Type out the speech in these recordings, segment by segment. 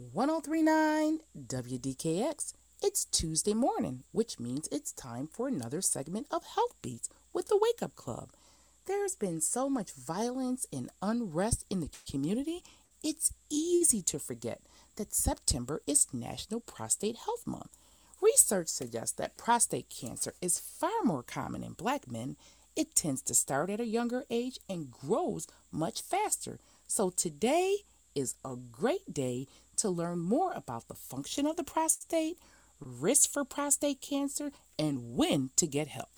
1039 WDKX. It's Tuesday morning, which means it's time for another segment of Health Beats with the Wake Up Club. There's been so much violence and unrest in the community, it's easy to forget that September is National Prostate Health Month. Research suggests that prostate cancer is far more common in black men. It tends to start at a younger age and grows much faster. So today is a great day to learn more about the function of the prostate, risk for prostate cancer, and when to get help.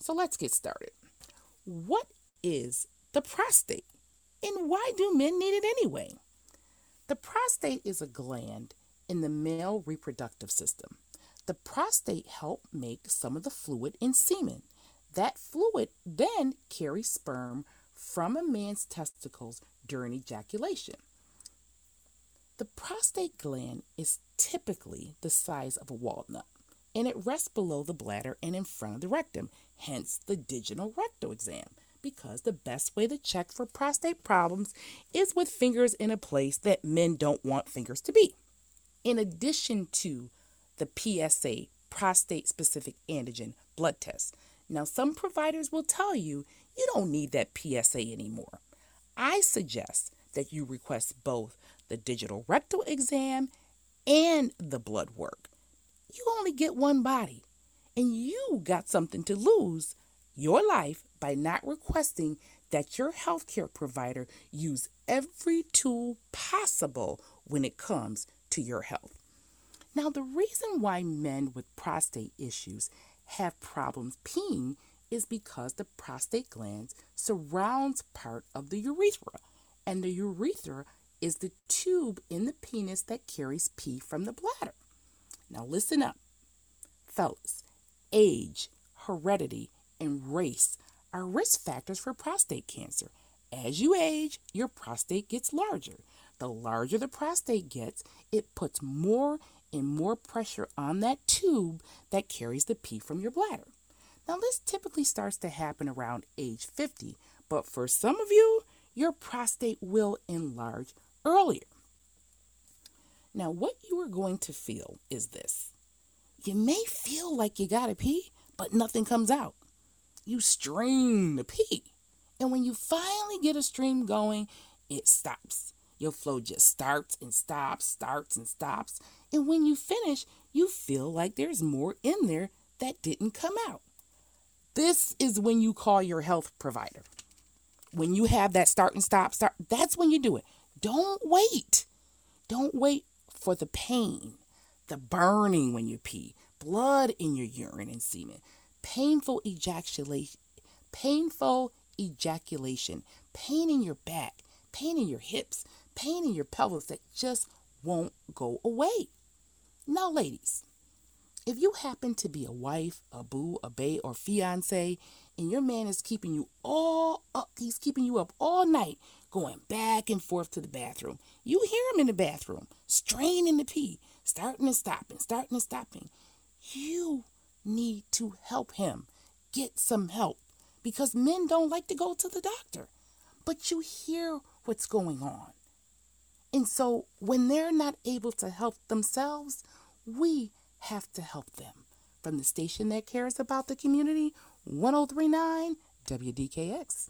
So let's get started. What is the prostate and why do men need it anyway? The prostate is a gland in the male reproductive system. The prostate helps make some of the fluid in semen. That fluid then carries sperm from a man's testicles during ejaculation. The prostate gland is typically the size of a walnut and it rests below the bladder and in front of the rectum, hence the digital rectal exam. Because the best way to check for prostate problems is with fingers in a place that men don't want fingers to be. In addition to the PSA, prostate specific antigen blood test. Now, some providers will tell you you don't need that PSA anymore. I suggest that you request both the digital rectal exam and the blood work. You only get one body, and you got something to lose your life by not requesting that your healthcare provider use every tool possible when it comes to your health. Now, the reason why men with prostate issues have problems peeing is because the prostate glands surrounds part of the urethra, and the urethra is the tube in the penis that carries pee from the bladder. Now, listen up. Fellas, age, heredity, and race are risk factors for prostate cancer. As you age, your prostate gets larger. The larger the prostate gets, it puts more and more pressure on that tube that carries the pee from your bladder. Now, this typically starts to happen around age 50, but for some of you, your prostate will enlarge earlier. Now, what you are going to feel is this you may feel like you gotta pee, but nothing comes out. You strain to pee. And when you finally get a stream going, it stops. Your flow just starts and stops, starts and stops. And when you finish, you feel like there's more in there that didn't come out. This is when you call your health provider. When you have that start and stop, start, that's when you do it. Don't wait. Don't wait for the pain, the burning when you pee, blood in your urine and semen, painful ejaculation, painful ejaculation, pain in your back, pain in your hips, pain in your pelvis that just won't go away. Now, ladies, if you happen to be a wife, a boo, a bae, or fiance, and your man is keeping you all up, he's keeping you up all night going back and forth to the bathroom. You hear him in the bathroom, straining to pee, starting and stopping, starting and stopping. You need to help him. Get some help because men don't like to go to the doctor. But you hear what's going on. And so when they're not able to help themselves, we have to help them. From the station that cares about the community, 1039 WDKX.